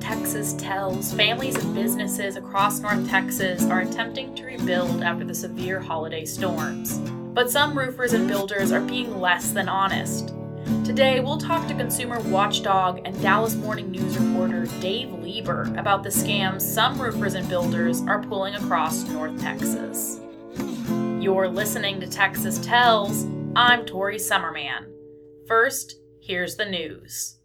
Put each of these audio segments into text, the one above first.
Texas tells, families and businesses across North Texas are attempting to rebuild after the severe holiday storms. But some roofers and builders are being less than honest. Today, we'll talk to consumer watchdog and Dallas Morning News reporter Dave Lieber about the scams some roofers and builders are pulling across North Texas. You're listening to Texas Tells. I'm Tori Summerman. First, here's the news.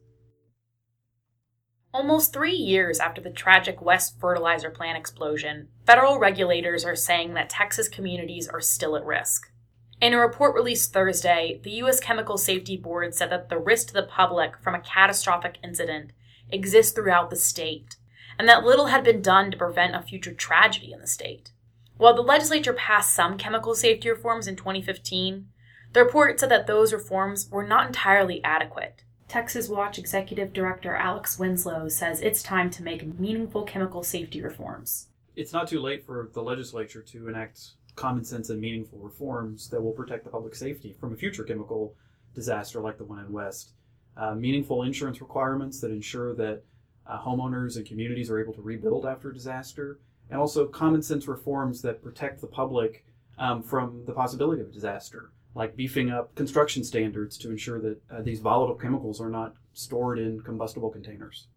Almost three years after the tragic West Fertilizer Plant explosion, federal regulators are saying that Texas communities are still at risk. In a report released Thursday, the U.S. Chemical Safety Board said that the risk to the public from a catastrophic incident exists throughout the state, and that little had been done to prevent a future tragedy in the state. While the legislature passed some chemical safety reforms in 2015, the report said that those reforms were not entirely adequate. Texas Watch Executive Director Alex Winslow says it's time to make meaningful chemical safety reforms. It's not too late for the legislature to enact common sense and meaningful reforms that will protect the public safety from a future chemical disaster like the one in West. Uh, meaningful insurance requirements that ensure that uh, homeowners and communities are able to rebuild after a disaster, and also common sense reforms that protect the public um, from the possibility of a disaster like beefing up construction standards to ensure that uh, these volatile chemicals are not stored in combustible containers.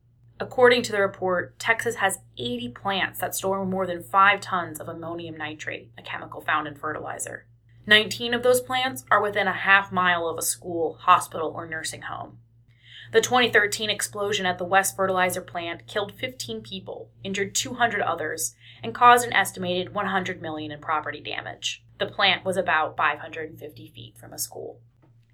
According to the report, Texas has 80 plants that store more than 5 tons of ammonium nitrate, a chemical found in fertilizer. 19 of those plants are within a half mile of a school, hospital, or nursing home. The 2013 explosion at the West Fertilizer plant killed 15 people, injured 200 others, and caused an estimated 100 million in property damage. The plant was about 550 feet from a school.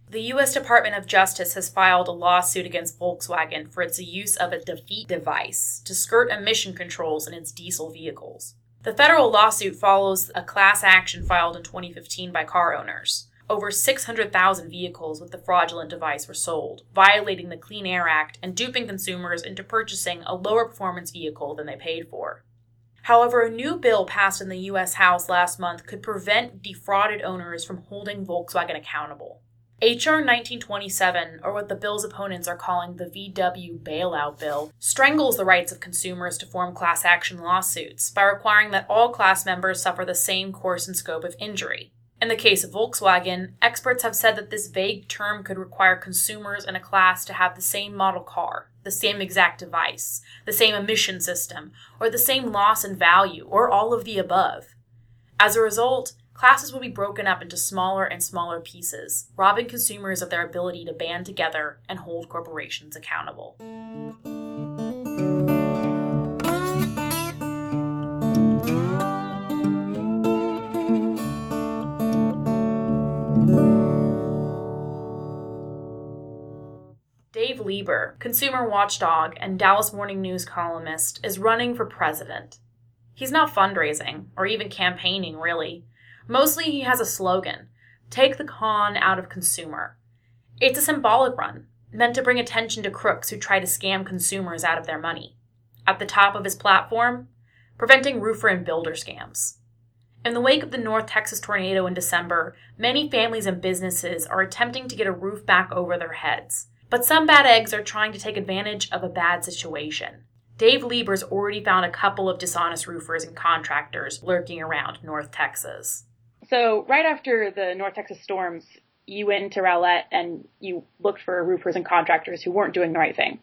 The U.S. Department of Justice has filed a lawsuit against Volkswagen for its use of a defeat device to skirt emission controls in its diesel vehicles. The federal lawsuit follows a class action filed in 2015 by car owners over 600,000 vehicles with the fraudulent device were sold, violating the Clean Air Act and duping consumers into purchasing a lower performance vehicle than they paid for. However, a new bill passed in the U.S. House last month could prevent defrauded owners from holding Volkswagen accountable. H.R. 1927, or what the bill's opponents are calling the VW bailout bill, strangles the rights of consumers to form class action lawsuits by requiring that all class members suffer the same course and scope of injury. In the case of Volkswagen, experts have said that this vague term could require consumers in a class to have the same model car, the same exact device, the same emission system, or the same loss in value, or all of the above. As a result, classes will be broken up into smaller and smaller pieces, robbing consumers of their ability to band together and hold corporations accountable. Dave Lieber, consumer watchdog and Dallas Morning News columnist, is running for president. He's not fundraising or even campaigning, really. Mostly he has a slogan Take the con out of consumer. It's a symbolic run, meant to bring attention to crooks who try to scam consumers out of their money. At the top of his platform, preventing roofer and builder scams. In the wake of the North Texas tornado in December, many families and businesses are attempting to get a roof back over their heads. But some bad eggs are trying to take advantage of a bad situation. Dave Lieber's already found a couple of dishonest roofers and contractors lurking around North Texas. So, right after the North Texas storms, you went into Rowlett and you looked for roofers and contractors who weren't doing the right thing.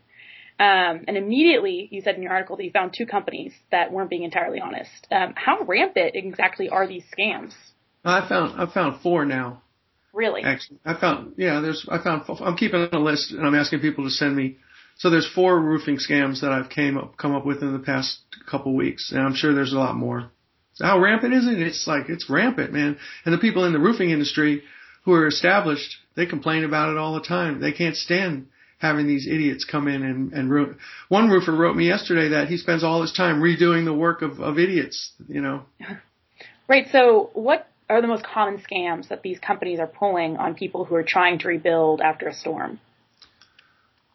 Um, and immediately, you said in your article that you found two companies that weren't being entirely honest. Um, how rampant exactly are these scams? I found I found four now. Really? Actually, I found yeah. There's I found I'm keeping a list and I'm asking people to send me. So there's four roofing scams that I've came up come up with in the past couple weeks, and I'm sure there's a lot more. How rampant is it? It's like it's rampant, man. And the people in the roofing industry who are established, they complain about it all the time. They can't stand having these idiots come in and, and ruin. One roofer wrote me yesterday that he spends all his time redoing the work of, of idiots, you know. Right. So what are the most common scams that these companies are pulling on people who are trying to rebuild after a storm?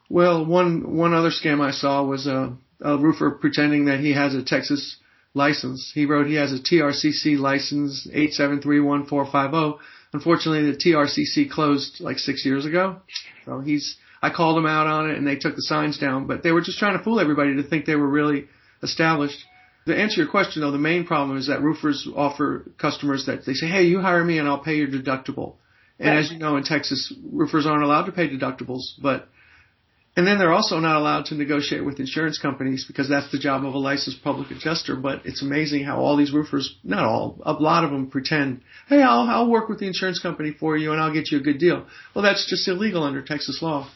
Well, one one other scam I saw was a, a roofer pretending that he has a Texas license. He wrote he has a TRCC license 8731450. Unfortunately, the TRCC closed like six years ago, so he's I called them out on it and they took the signs down, but they were just trying to fool everybody to think they were really established. To answer your question though, the main problem is that roofers offer customers that they say, hey, you hire me and I'll pay your deductible. And as you know, in Texas, roofers aren't allowed to pay deductibles, but and then they're also not allowed to negotiate with insurance companies because that's the job of a licensed public adjuster. But it's amazing how all these roofers, not all, a lot of them pretend, hey, I'll, I'll work with the insurance company for you and I'll get you a good deal. Well, that's just illegal under Texas law.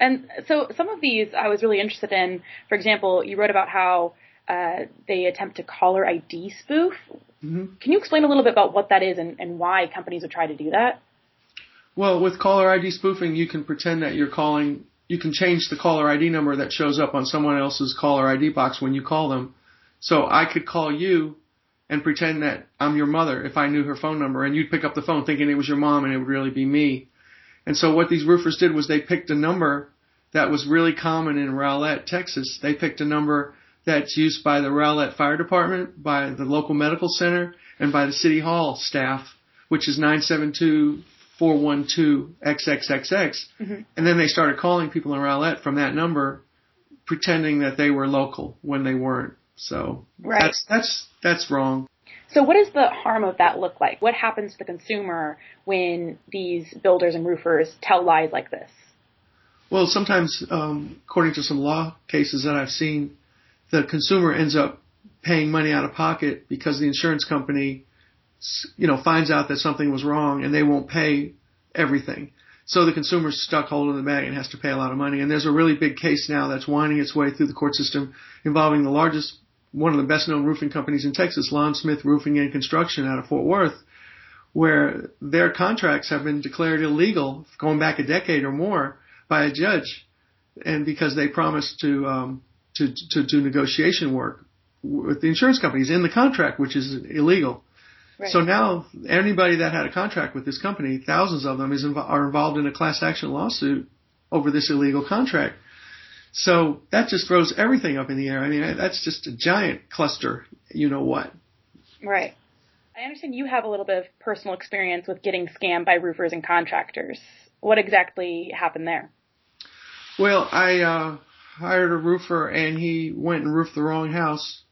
And so some of these I was really interested in. For example, you wrote about how uh, they attempt to caller ID spoof. hmm Can you explain a little bit about what that is and, and why companies would try to do that? Well, with caller ID spoofing, you can pretend that you're calling, you can change the caller ID number that shows up on someone else's caller ID box when you call them. So I could call you and pretend that I'm your mother if I knew her phone number and you'd pick up the phone thinking it was your mom and it would really be me. And so what these roofers did was they picked a number that was really common in Rowlett, Texas. They picked a number that's used by the Rowlett Fire Department, by the local medical center, and by the City Hall staff, which is 972 412 XXXX. Mhm. And then they started calling people in Rowlett from that number, pretending that they were local when they weren't. So Right. that's that's that's wrong. So what does the harm of that look like? What happens to the consumer when these builders and roofers tell lies like this? Well, sometimes, um, according to some law cases that I've seen, the consumer ends up paying money out of pocket because the insurance company, you know, finds out that something was wrong and they won't pay everything. So the consumer's stuck holding the bag and has to pay a lot of money. And there's a really big case now that's winding its way through the court system involving the largest, one of the best known roofing companies in Texas, Lon Smith Roofing and Construction out of Fort Worth, where their contracts have been declared illegal going back a decade or more by a judge, and because they promised to um, to to do negotiation work with the insurance companies in the contract, which is illegal. Right. So now anybody that had a contract with this company, thousands of them, is inv- are involved in a class action lawsuit over this illegal contract. So that just throws everything up in the air. I mean, that's just a giant cluster. You know what? Right. I understand you have a little bit of personal experience with getting scammed by roofers and contractors. What exactly happened there? Well, I uh, hired a roofer and he went and roofed the wrong house,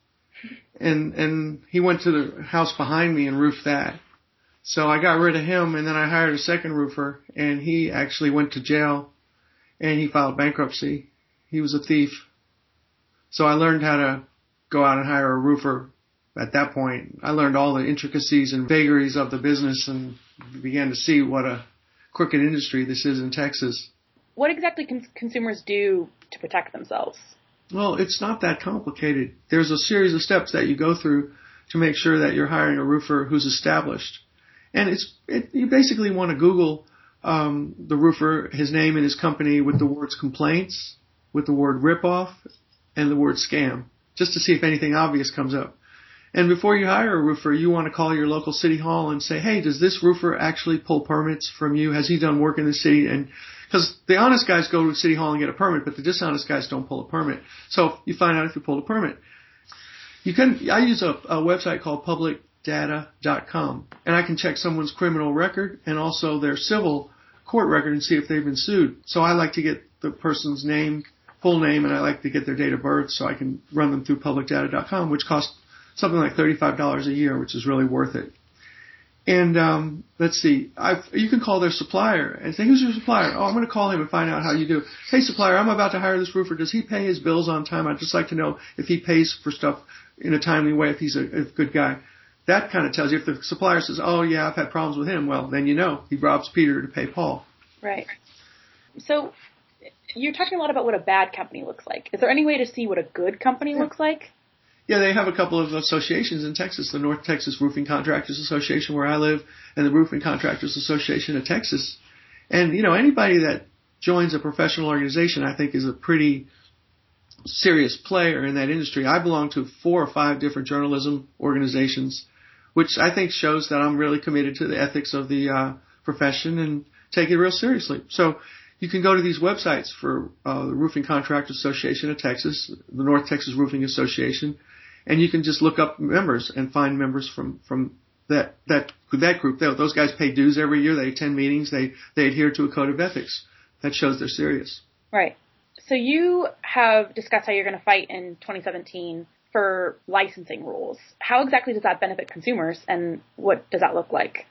and and he went to the house behind me and roofed that. So I got rid of him, and then I hired a second roofer, and he actually went to jail, and he filed bankruptcy. He was a thief. So I learned how to go out and hire a roofer. At that point, I learned all the intricacies and vagaries of the business, and began to see what a crooked industry this is in Texas. What exactly can consumers do to protect themselves? Well, it's not that complicated. There's a series of steps that you go through to make sure that you're hiring a roofer who's established. And it's it, you basically want to Google um, the roofer, his name and his company with the words complaints, with the word ripoff, and the word scam, just to see if anything obvious comes up. And before you hire a roofer, you want to call your local city hall and say, hey, does this roofer actually pull permits from you? Has he done work in the city? And because the honest guys go to city hall and get a permit, but the dishonest guys don't pull a permit. So you find out if you pulled a permit. You can, I use a, a website called publicdata.com and I can check someone's criminal record and also their civil court record and see if they've been sued. So I like to get the person's name, full name, and I like to get their date of birth so I can run them through publicdata.com, which costs something like $35 a year, which is really worth it. And um, let's see, I've, you can call their supplier and say, "Who's your supplier?" Oh, I'm going to call him and find out how you do. Hey, supplier, I'm about to hire this roofer. Does he pay his bills on time? I'd just like to know if he pays for stuff in a timely way. If he's a, a good guy, that kind of tells you. If the supplier says, "Oh yeah, I've had problems with him," well, then you know he robs Peter to pay Paul. Right. So you're talking a lot about what a bad company looks like. Is there any way to see what a good company looks like? Yeah, they have a couple of associations in Texas, the North Texas Roofing Contractors Association where I live and the Roofing Contractors Association of Texas. And, you know, anybody that joins a professional organization, I think is a pretty serious player in that industry. I belong to four or five different journalism organizations, which I think shows that I'm really committed to the ethics of the uh, profession and take it real seriously. So you can go to these websites for uh, the Roofing Contractors Association of Texas, the North Texas Roofing Association, and you can just look up members and find members from from that that that group. Those guys pay dues every year. They attend meetings. They they adhere to a code of ethics. that shows they're serious. Right. So you have discussed how you're going to fight in 2017 for licensing rules. How exactly does that benefit consumers, and what does that look like?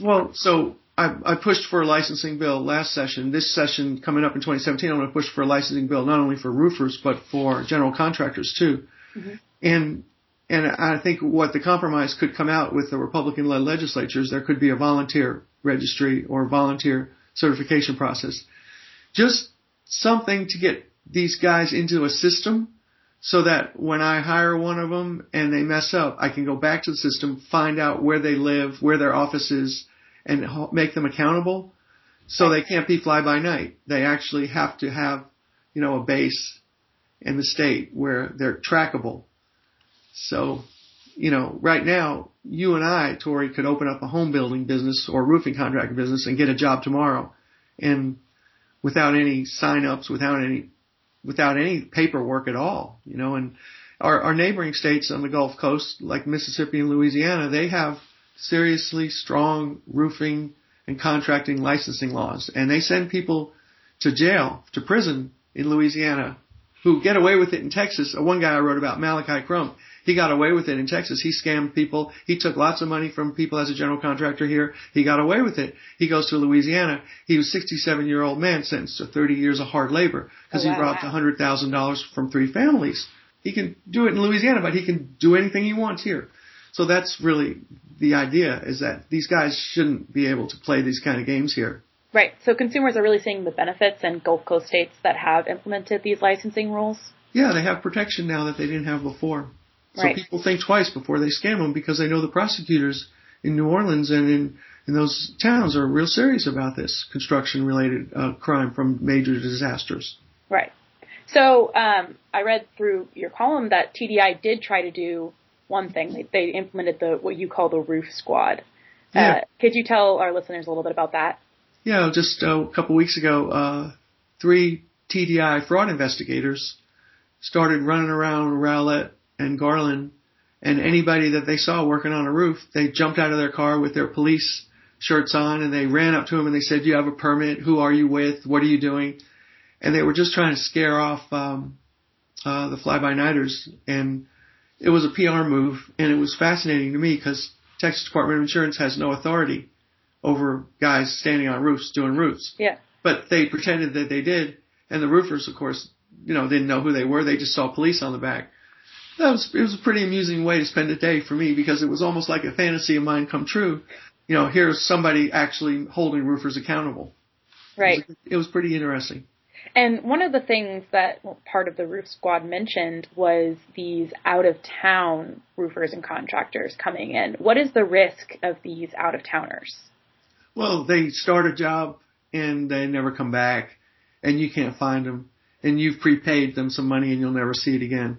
Well, so I, I pushed for a licensing bill last session. This session coming up in 2017, I'm going to push for a licensing bill not only for roofers but for general contractors too. Mm-hmm. And and I think what the compromise could come out with the Republican-led legislatures, there could be a volunteer registry or volunteer certification process. Just something to get these guys into a system so that when I hire one of them and they mess up, I can go back to the system, find out where they live, where their office is, and make them accountable. So they can't be fly by night. They actually have to have, you know, a base in the state where they're trackable so, you know, right now, you and I, Tori, could open up a home building business or roofing contractor business and get a job tomorrow. And without any sign-ups, without any, without any paperwork at all, you know, and our, our neighboring states on the Gulf Coast, like Mississippi and Louisiana, they have seriously strong roofing and contracting licensing laws. And they send people to jail, to prison in Louisiana who get away with it in Texas. One guy I wrote about, Malachi Crump, he got away with it in Texas. He scammed people. He took lots of money from people as a general contractor here. He got away with it. He goes to Louisiana. He was 67 year old man sentenced to 30 years of hard labor because oh, wow, he robbed wow. $100,000 from three families. He can do it in Louisiana, but he can do anything he wants here. So that's really the idea is that these guys shouldn't be able to play these kind of games here. Right. So consumers are really seeing the benefits in Gulf Coast states that have implemented these licensing rules. Yeah, they have protection now that they didn't have before. So right. people think twice before they scam them because they know the prosecutors in New Orleans and in, in those towns are real serious about this construction related uh, crime from major disasters. Right. So um, I read through your column that TDI did try to do one thing. They, they implemented the what you call the roof squad. Uh, yeah. could you tell our listeners a little bit about that? Yeah, just uh, a couple weeks ago, uh, three TDI fraud investigators started running around Rowlett and Garland and anybody that they saw working on a roof, they jumped out of their car with their police shirts on and they ran up to him and they said, "Do you have a permit? Who are you with? What are you doing?" And they were just trying to scare off um, uh, the fly-by-nighters, and it was a PR move, and it was fascinating to me because Texas Department of Insurance has no authority over guys standing on roofs doing roofs. Yeah. But they pretended that they did, and the roofers, of course, you know, didn't know who they were. They just saw police on the back that was it was a pretty amusing way to spend a day for me because it was almost like a fantasy of mine come true. You know, here's somebody actually holding roofers accountable. Right. It was, it was pretty interesting. And one of the things that part of the roof squad mentioned was these out of town roofers and contractors coming in. What is the risk of these out of towners? Well, they start a job and they never come back and you can't find them and you've prepaid them some money and you'll never see it again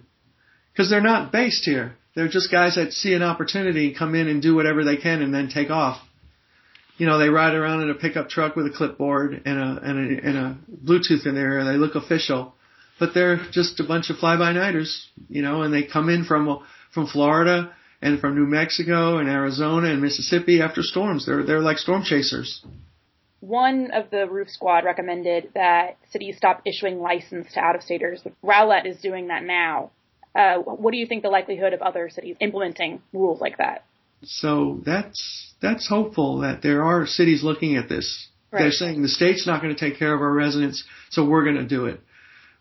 because they're not based here. They're just guys that see an opportunity, come in and do whatever they can, and then take off. You know, they ride around in a pickup truck with a clipboard and a and a, and a Bluetooth in there, and they look official, but they're just a bunch of fly-by-nighters. You know, and they come in from from Florida and from New Mexico and Arizona and Mississippi after storms. They're they're like storm chasers. One of the roof squad recommended that cities stop issuing license to out-of-staters. Rowlett is doing that now. Uh, what do you think the likelihood of other cities implementing rules like that? So that's that's hopeful that there are cities looking at this. Right. They're saying the state's not going to take care of our residents, so we're going to do it.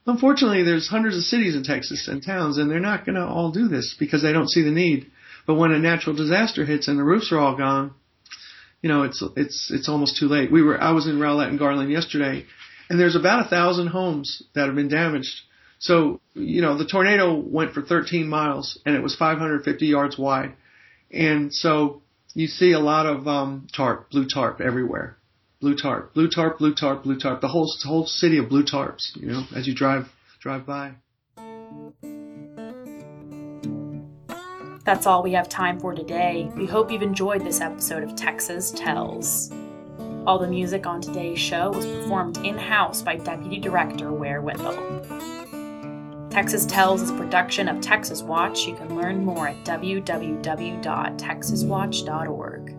Unfortunately, there's hundreds of cities in Texas and towns, and they're not going to all do this because they don't see the need. But when a natural disaster hits and the roofs are all gone, you know, it's it's it's almost too late. We were I was in Rowlett and Garland yesterday, and there's about a thousand homes that have been damaged so, you know, the tornado went for 13 miles and it was 550 yards wide. And so you see a lot of um, tarp, blue tarp everywhere. Blue tarp, blue tarp, blue tarp, blue tarp. The whole whole city of blue tarps, you know, as you drive drive by. That's all we have time for today. We hope you've enjoyed this episode of Texas Tells. All the music on today's show was performed in house by Deputy Director Ware Wendell. Texas Tells is production of Texas Watch. You can learn more at www.texaswatch.org.